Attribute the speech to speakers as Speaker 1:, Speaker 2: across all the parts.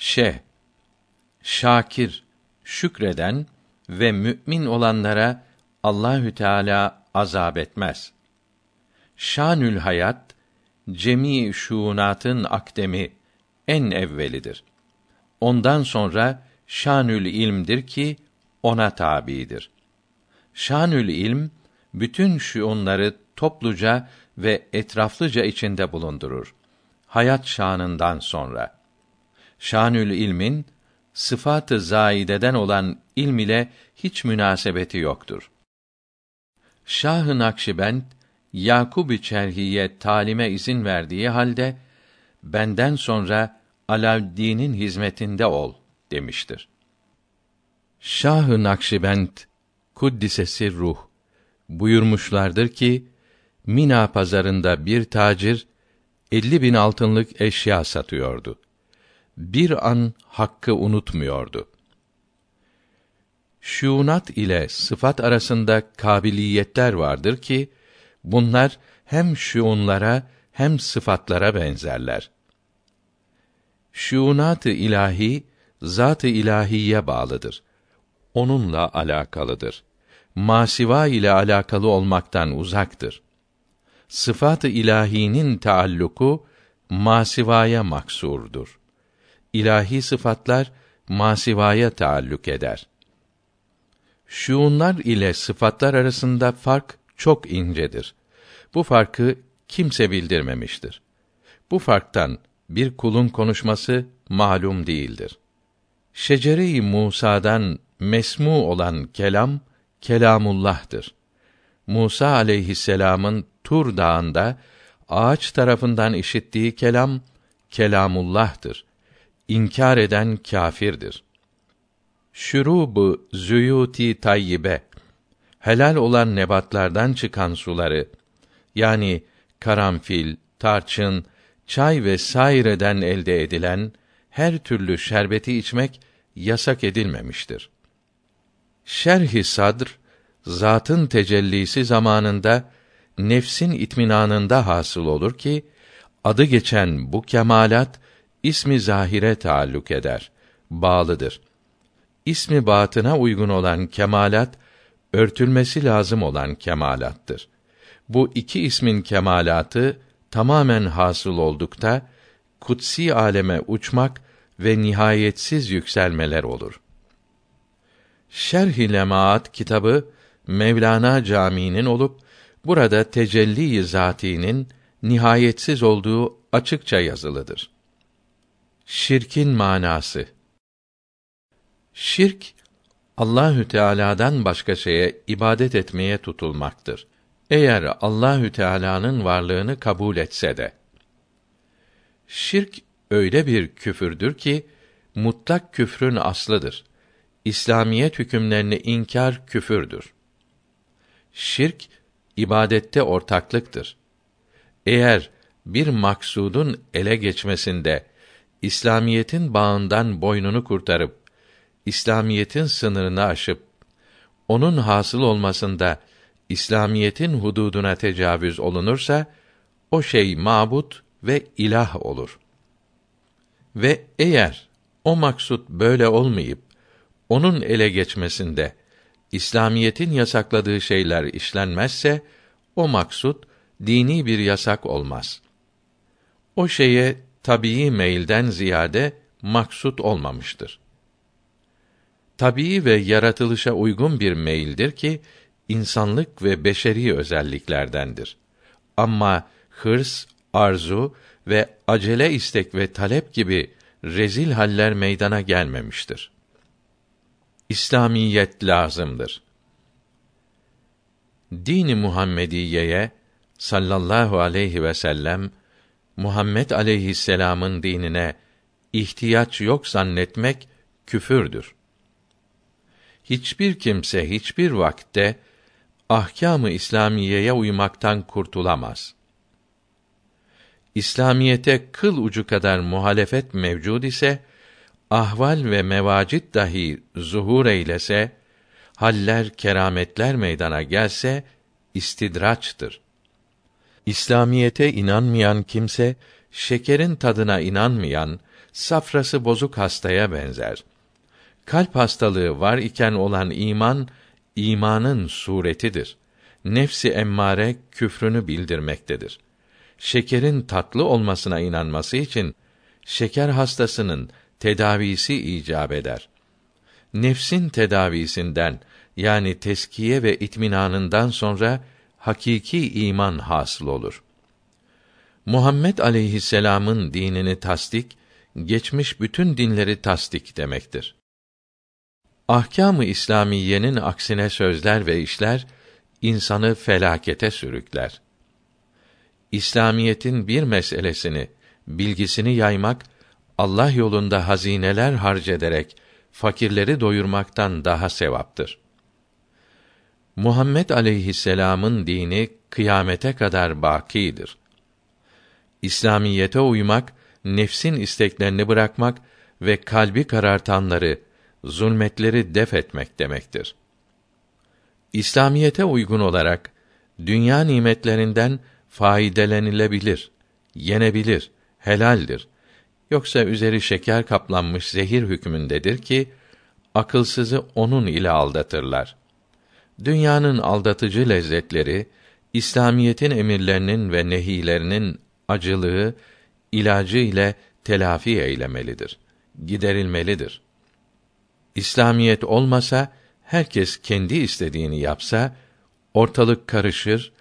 Speaker 1: Ş. Şakir, şükreden ve mümin olanlara Allahü Teala azap etmez. Şanül hayat cemi şuunatın akdemi en evvelidir. Ondan sonra şanül ilmdir ki ona tabidir. Şanül ilm bütün şuunları topluca ve etraflıca içinde bulundurur. Hayat şanından sonra. Şanül ilmin sıfatı zaideden olan ilm ile hiç münasebeti yoktur. Şah-ı Nakşibend Yakub-ı Çerhiye talime izin verdiği halde benden sonra Alaüddin'in hizmetinde ol demiştir. Şah-ı Nakşibend kuddisesi ruh buyurmuşlardır ki Mina pazarında bir tacir elli bin altınlık eşya satıyordu. Bir an hakkı unutmuyordu. Şuunat ile sıfat arasında kabiliyetler vardır ki bunlar hem şuunlara hem sıfatlara benzerler. Şuunat-ı ilahi zat-ı ilahiye bağlıdır. Onunla alakalıdır. Masiva ile alakalı olmaktan uzaktır. Sıfat-ı ilahinin taalluku masivaya maksurdur. İlahi sıfatlar masivaya taalluk eder. Şuunlar ile sıfatlar arasında fark çok incedir. Bu farkı kimse bildirmemiştir. Bu farktan bir kulun konuşması malum değildir. Şecere-i Musa'dan mesmu olan kelam kelamullah'tır. Musa aleyhisselam'ın Tur dağında ağaç tarafından işittiği kelam kelamullah'tır. İnkar eden kâfirdir. Şurubu züyuti tayyibe helal olan nebatlardan çıkan suları yani karanfil, tarçın, çay ve saireden elde edilen her türlü şerbeti içmek yasak edilmemiştir. Şerh-i Sadr zatın tecellisi zamanında nefsin itminanında hasıl olur ki adı geçen bu kemalat ismi zahire taalluk eder, bağlıdır. İsmi batına uygun olan kemalat örtülmesi lazım olan kemalattır. Bu iki ismin kemalatı tamamen hasıl oldukta kutsi aleme uçmak ve nihayetsiz yükselmeler olur. Şerh-i Lemaat kitabı Mevlana Camii'nin olup burada tecelli-i zatî'nin nihayetsiz olduğu açıkça yazılıdır. Şirkin manası Şirk Allahü Teala'dan başka şeye ibadet etmeye tutulmaktır. Eğer Allahü Teala'nın varlığını kabul etse de. Şirk öyle bir küfürdür ki mutlak küfrün aslıdır. İslamiyet hükümlerini inkar küfürdür. Şirk ibadette ortaklıktır. Eğer bir maksudun ele geçmesinde İslamiyetin bağından boynunu kurtarıp İslamiyetin sınırını aşıp onun hasıl olmasında İslamiyetin hududuna tecavüz olunursa o şey mabut ve ilah olur. Ve eğer o maksut böyle olmayıp onun ele geçmesinde İslamiyetin yasakladığı şeyler işlenmezse o maksut dini bir yasak olmaz. O şeye tabii meylden ziyade maksut olmamıştır. Tabii ve yaratılışa uygun bir meyildir ki insanlık ve beşeri özelliklerdendir. Ama hırs, arzu ve acele istek ve talep gibi rezil haller meydana gelmemiştir. İslamiyet lazımdır. Dini Muhammediyeye sallallahu aleyhi ve sellem Muhammed aleyhisselam'ın dinine ihtiyaç yok zannetmek küfürdür. Hiçbir kimse hiçbir vakte ahkâm-ı İslamiyeye uymaktan kurtulamaz. İslamiyete kıl ucu kadar muhalefet mevcud ise ahval ve mevacit dahi zuhur eylese, haller, kerametler meydana gelse istidraçtır. İslamiyete inanmayan kimse şekerin tadına inanmayan, safrası bozuk hastaya benzer. Kalp hastalığı var iken olan iman, imanın suretidir. Nefsi emmare küfrünü bildirmektedir. Şekerin tatlı olmasına inanması için şeker hastasının tedavisi icap eder. Nefsin tedavisinden yani teskiye ve itminanından sonra hakiki iman hasıl olur. Muhammed aleyhisselam'ın dinini tasdik, geçmiş bütün dinleri tasdik demektir. Ahkâm-ı İslamiyenin aksine sözler ve işler insanı felakete sürükler. İslamiyetin bir meselesini, bilgisini yaymak Allah yolunda hazineler harc ederek fakirleri doyurmaktan daha sevaptır. Muhammed aleyhisselam'ın dini kıyamete kadar bakidir. İslamiyete uymak, nefsin isteklerini bırakmak ve kalbi karartanları, zulmetleri def etmek demektir. İslamiyete uygun olarak dünya nimetlerinden faydelenilebilir, yenebilir, helaldir. Yoksa üzeri şeker kaplanmış zehir hükmündedir ki akılsızı onun ile aldatırlar. Dünyanın aldatıcı lezzetleri İslamiyetin emirlerinin ve nehilerinin acılığı ilacı ile telafi eylemelidir. Giderilmelidir. İslamiyet olmasa herkes kendi istediğini yapsa ortalık karışır,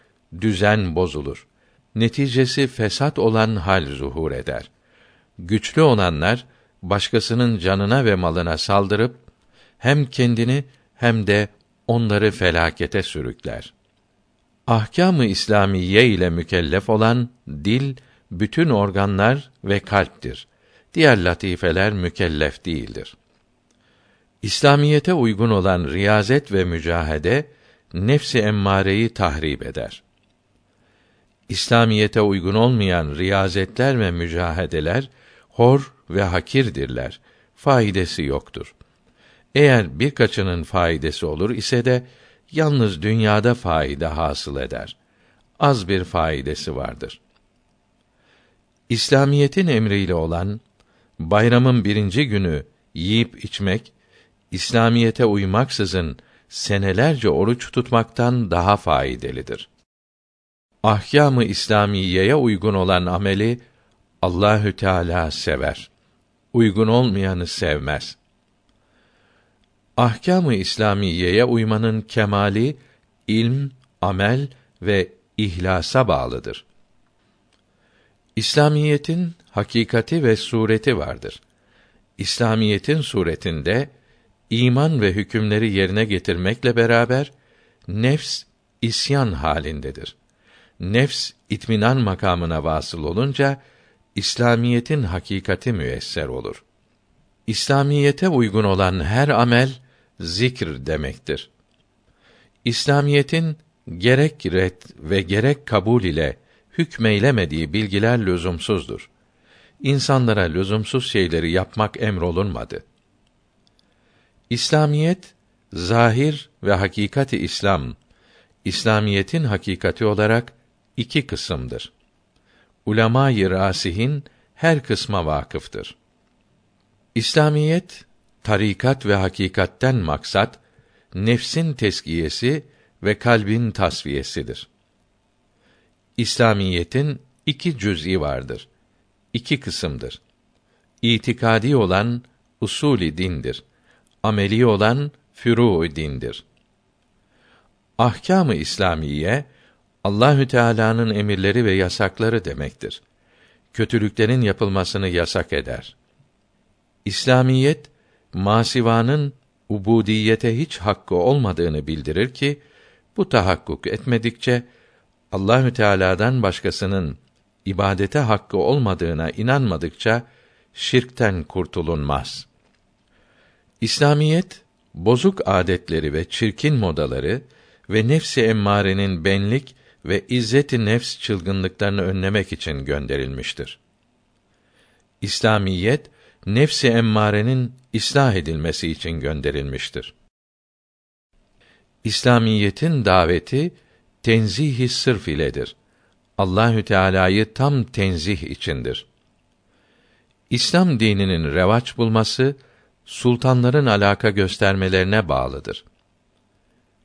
Speaker 1: düzen bozulur. Neticesi fesat olan hal zuhur eder. Güçlü olanlar başkasının canına ve malına saldırıp hem kendini hem de onları felakete sürükler. Ahkâm-ı İslamiye ile mükellef olan dil, bütün organlar ve kalptir. Diğer latifeler mükellef değildir. İslamiyete uygun olan riyazet ve mücahede nefsi emmareyi tahrip eder. İslamiyete uygun olmayan riyazetler ve mücahedeler hor ve hakirdirler. Faydası yoktur. Eğer birkaçının faydası olur ise de yalnız dünyada faide hasıl eder. Az bir faydası vardır. İslamiyetin emriyle olan bayramın birinci günü yiyip içmek, İslamiyete uymaksızın senelerce oruç tutmaktan daha faydalıdır. Ahkâm-ı İslamiyeye uygun olan ameli Allahü Teala sever. Uygun olmayanı sevmez. Ahkâm-ı İslamiyeye uymanın kemali ilm, amel ve ihlasa bağlıdır. İslamiyetin hakikati ve sureti vardır. İslamiyetin suretinde iman ve hükümleri yerine getirmekle beraber nefs isyan halindedir. Nefs itminan makamına vasıl olunca İslamiyetin hakikati müesser olur. İslamiyete uygun olan her amel zikr demektir. İslamiyetin gerek ret ve gerek kabul ile hükmeylemediği bilgiler lüzumsuzdur. İnsanlara lüzumsuz şeyleri yapmak emrolunmadı. İslamiyet zahir ve hakikati İslam İslamiyetin hakikati olarak iki kısımdır. Ulema-i rasihin her kısma vakıftır. İslamiyet tarikat ve hakikatten maksat nefsin teskiyesi ve kalbin tasfiyesidir. İslamiyetin iki cüz'i vardır. İki kısımdır. İtikadi olan usulü dindir. Ameli olan furu dindir. Ahkâm-ı İslamiye Allahü Teala'nın emirleri ve yasakları demektir. Kötülüklerin yapılmasını yasak eder. İslamiyet masivanın ubudiyete hiç hakkı olmadığını bildirir ki bu tahakkuk etmedikçe Allahü Teala'dan başkasının ibadete hakkı olmadığına inanmadıkça şirkten kurtulunmaz. İslamiyet bozuk adetleri ve çirkin modaları ve nefsi emmarenin benlik ve izzeti nefs çılgınlıklarını önlemek için gönderilmiştir. İslamiyet nefsi emmarenin ıslah edilmesi için gönderilmiştir. İslamiyetin daveti tenzih sırf iledir. Allahü Teala'yı tam tenzih içindir. İslam dininin revaç bulması sultanların alaka göstermelerine bağlıdır.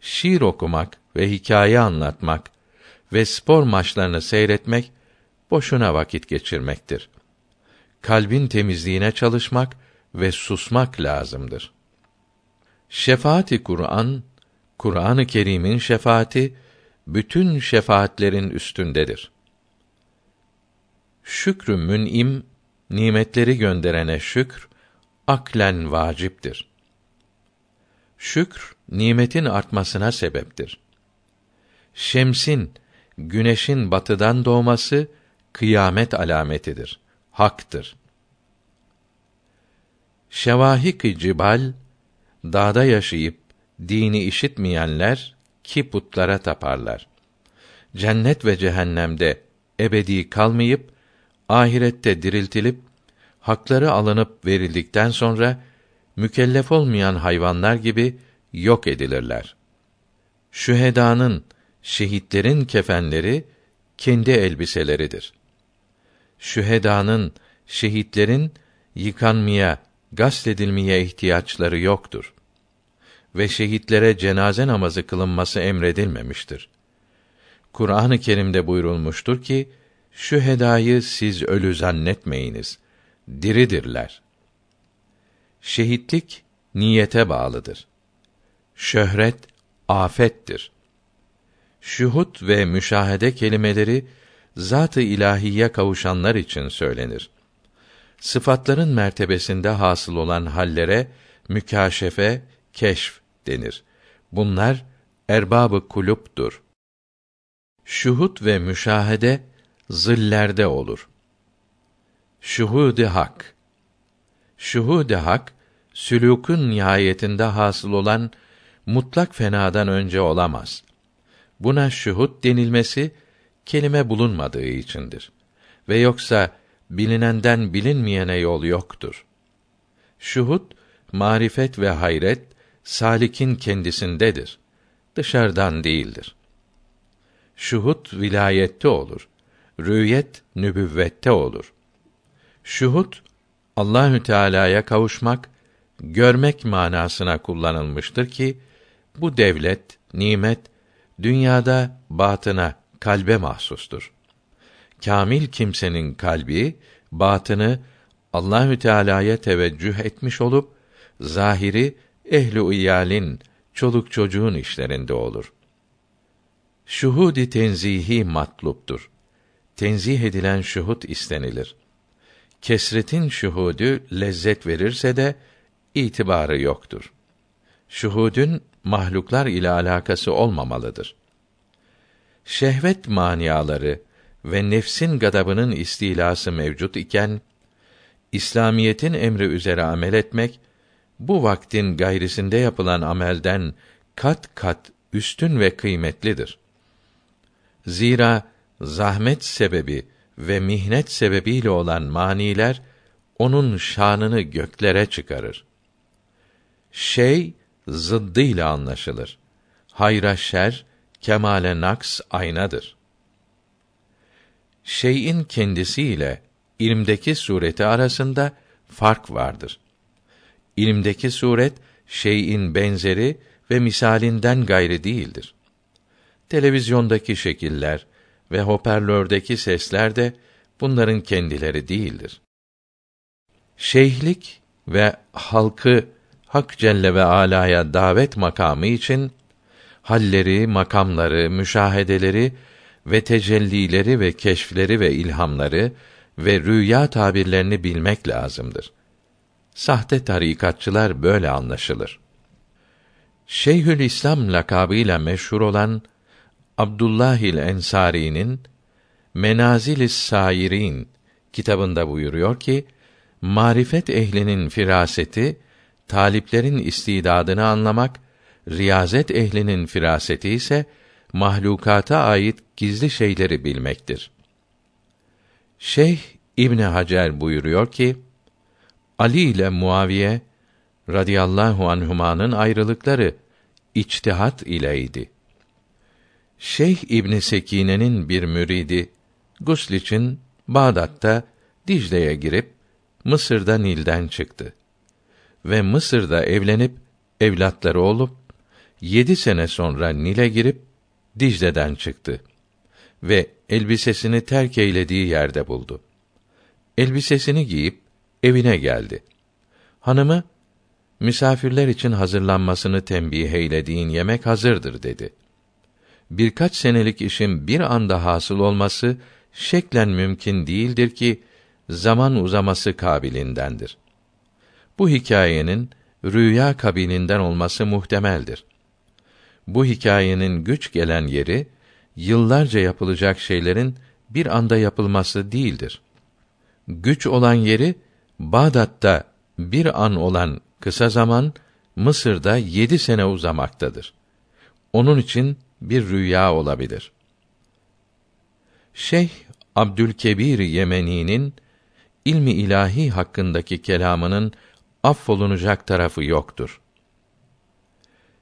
Speaker 1: Şiir okumak ve hikaye anlatmak ve spor maçlarını seyretmek boşuna vakit geçirmektir. Kalbin temizliğine çalışmak ve susmak lazımdır. Şefaati Kur'an, Kur'an-ı Kerim'in şefaati bütün şefaatlerin üstündedir. Şükrü mün'im nimetleri gönderene şükr aklen vaciptir. Şükr nimetin artmasına sebeptir. Şemsin güneşin batıdan doğması kıyamet alametidir. Haktır. Şevahik cibal dağda yaşayıp dini işitmeyenler ki putlara taparlar. Cennet ve cehennemde ebedi kalmayıp ahirette diriltilip hakları alınıp verildikten sonra mükellef olmayan hayvanlar gibi yok edilirler. Şühedanın, şehitlerin kefenleri kendi elbiseleridir. Şühedanın, şehitlerin yıkanmaya, gasledilmeye ihtiyaçları yoktur. Ve şehitlere cenaze namazı kılınması emredilmemiştir. Kur'an-ı Kerim'de buyurulmuştur ki, şu hedayı siz ölü zannetmeyiniz. Diridirler. Şehitlik niyete bağlıdır. Şöhret afettir. Şuhut ve müşahede kelimeleri zat-ı ilahiye kavuşanlar için söylenir. Sıfatların mertebesinde hasıl olan hallere mükaşefe, keşf denir. Bunlar erbabı kuluptur. Şuhut ve müşahede zillerde olur. Şuhud-i hak. Şuhud-i hak sülûkün nihayetinde hasıl olan mutlak fenadan önce olamaz. Buna şuhud denilmesi kelime bulunmadığı içindir. Ve yoksa bilinenden bilinmeyene yol yoktur. Şuhud marifet ve hayret salikin kendisindedir. Dışarıdan değildir. Şuhud vilayette olur. Rüyet nübüvvette olur. Şuhud Allahü Teala'ya kavuşmak, görmek manasına kullanılmıştır ki bu devlet, nimet dünyada batına, kalbe mahsustur. Kamil kimsenin kalbi, batını Allahü Teala'ya teveccüh etmiş olup zahiri ehli iyalin, çoluk çocuğun işlerinde olur. Şuhudi tenzihi matluptur. Tenzih edilen şuhud istenilir. Kesretin şuhudu lezzet verirse de itibarı yoktur. Şuhudun mahluklar ile alakası olmamalıdır. Şehvet maniaları ve nefsin gadabının istilası mevcut iken İslamiyetin emri üzere amel etmek bu vaktin gayrisinde yapılan amelden kat kat üstün ve kıymetlidir. Zira zahmet sebebi ve mihnet sebebiyle olan maniler onun şanını göklere çıkarır. Şey zıddıyla anlaşılır. Hayra şer, kemale naks aynadır. Şeyin kendisiyle ilimdeki sureti arasında fark vardır. İlimdeki suret şeyin benzeri ve misalinden gayri değildir. Televizyondaki şekiller ve hoparlördeki sesler de bunların kendileri değildir. Şeyhlik ve halkı Hak Celle ve Ala'ya davet makamı için halleri, makamları, müşahedeleri ve tecellileri ve keşfleri ve ilhamları ve rüya tabirlerini bilmek lazımdır. Sahte tarikatçılar böyle anlaşılır. Şeyhül İslam lakabıyla meşhur olan Abdullahil Ensari'nin Menazil-i Sairin kitabında buyuruyor ki marifet ehlinin firaseti taliplerin istidadını anlamak, riyazet ehlinin firaseti ise mahlukata ait gizli şeyleri bilmektir. Şeyh İbn Hacer buyuruyor ki Ali ile Muaviye radıyallahu anhumanın ayrılıkları içtihat ileydi. Şeyh İbn Sekine'nin bir müridi gusl için Bağdat'ta Dicle'ye girip Mısır'da Nil'den çıktı. Ve Mısır'da evlenip evlatları olup yedi sene sonra Nil'e girip Dicle'den çıktı ve elbisesini terk eylediği yerde buldu. Elbisesini giyip evine geldi. Hanımı misafirler için hazırlanmasını tembih eylediğin yemek hazırdır dedi. Birkaç senelik işin bir anda hasıl olması şeklen mümkün değildir ki zaman uzaması kabilindendir. Bu hikayenin rüya kabilinden olması muhtemeldir. Bu hikayenin güç gelen yeri yıllarca yapılacak şeylerin bir anda yapılması değildir. Güç olan yeri Bağdat'ta bir an olan kısa zaman Mısır'da yedi sene uzamaktadır. Onun için bir rüya olabilir. Şeyh Abdülkebir Yemeni'nin ilmi ilahi hakkındaki kelamının affolunacak tarafı yoktur.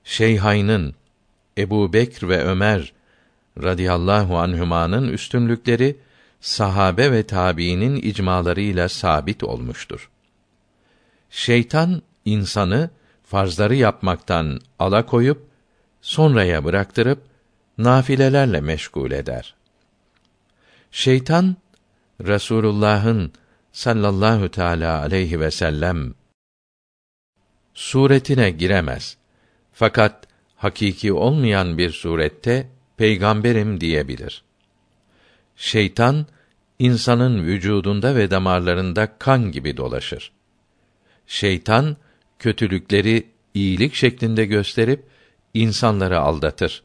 Speaker 1: Şeyhaynın Ebu Bekr ve Ömer radıyallahu anhümanın üstünlükleri sahabe ve tabiinin icmalarıyla sabit olmuştur. Şeytan insanı farzları yapmaktan alakoyup sonraya bıraktırıp nafilelerle meşgul eder. Şeytan Resulullah'ın sallallahu teala aleyhi ve sellem suretine giremez. Fakat hakiki olmayan bir surette peygamberim diyebilir. Şeytan insanın vücudunda ve damarlarında kan gibi dolaşır. Şeytan kötülükleri iyilik şeklinde gösterip insanları aldatır.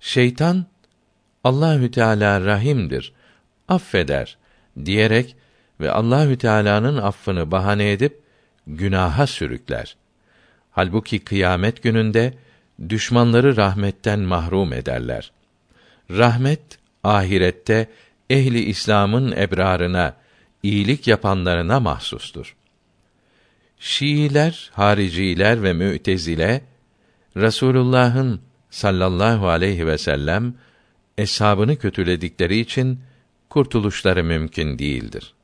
Speaker 1: Şeytan Allahü Teala rahimdir, affeder diyerek ve Allahü Teala'nın affını bahane edip günaha sürükler. Halbuki kıyamet gününde düşmanları rahmetten mahrum ederler. Rahmet ahirette ehli İslam'ın ebrarına, iyilik yapanlarına mahsustur. Şiiler, hariciler ve mü'tezile Resulullah'ın sallallahu aleyhi ve sellem eshabını kötüledikleri için kurtuluşları mümkün değildir.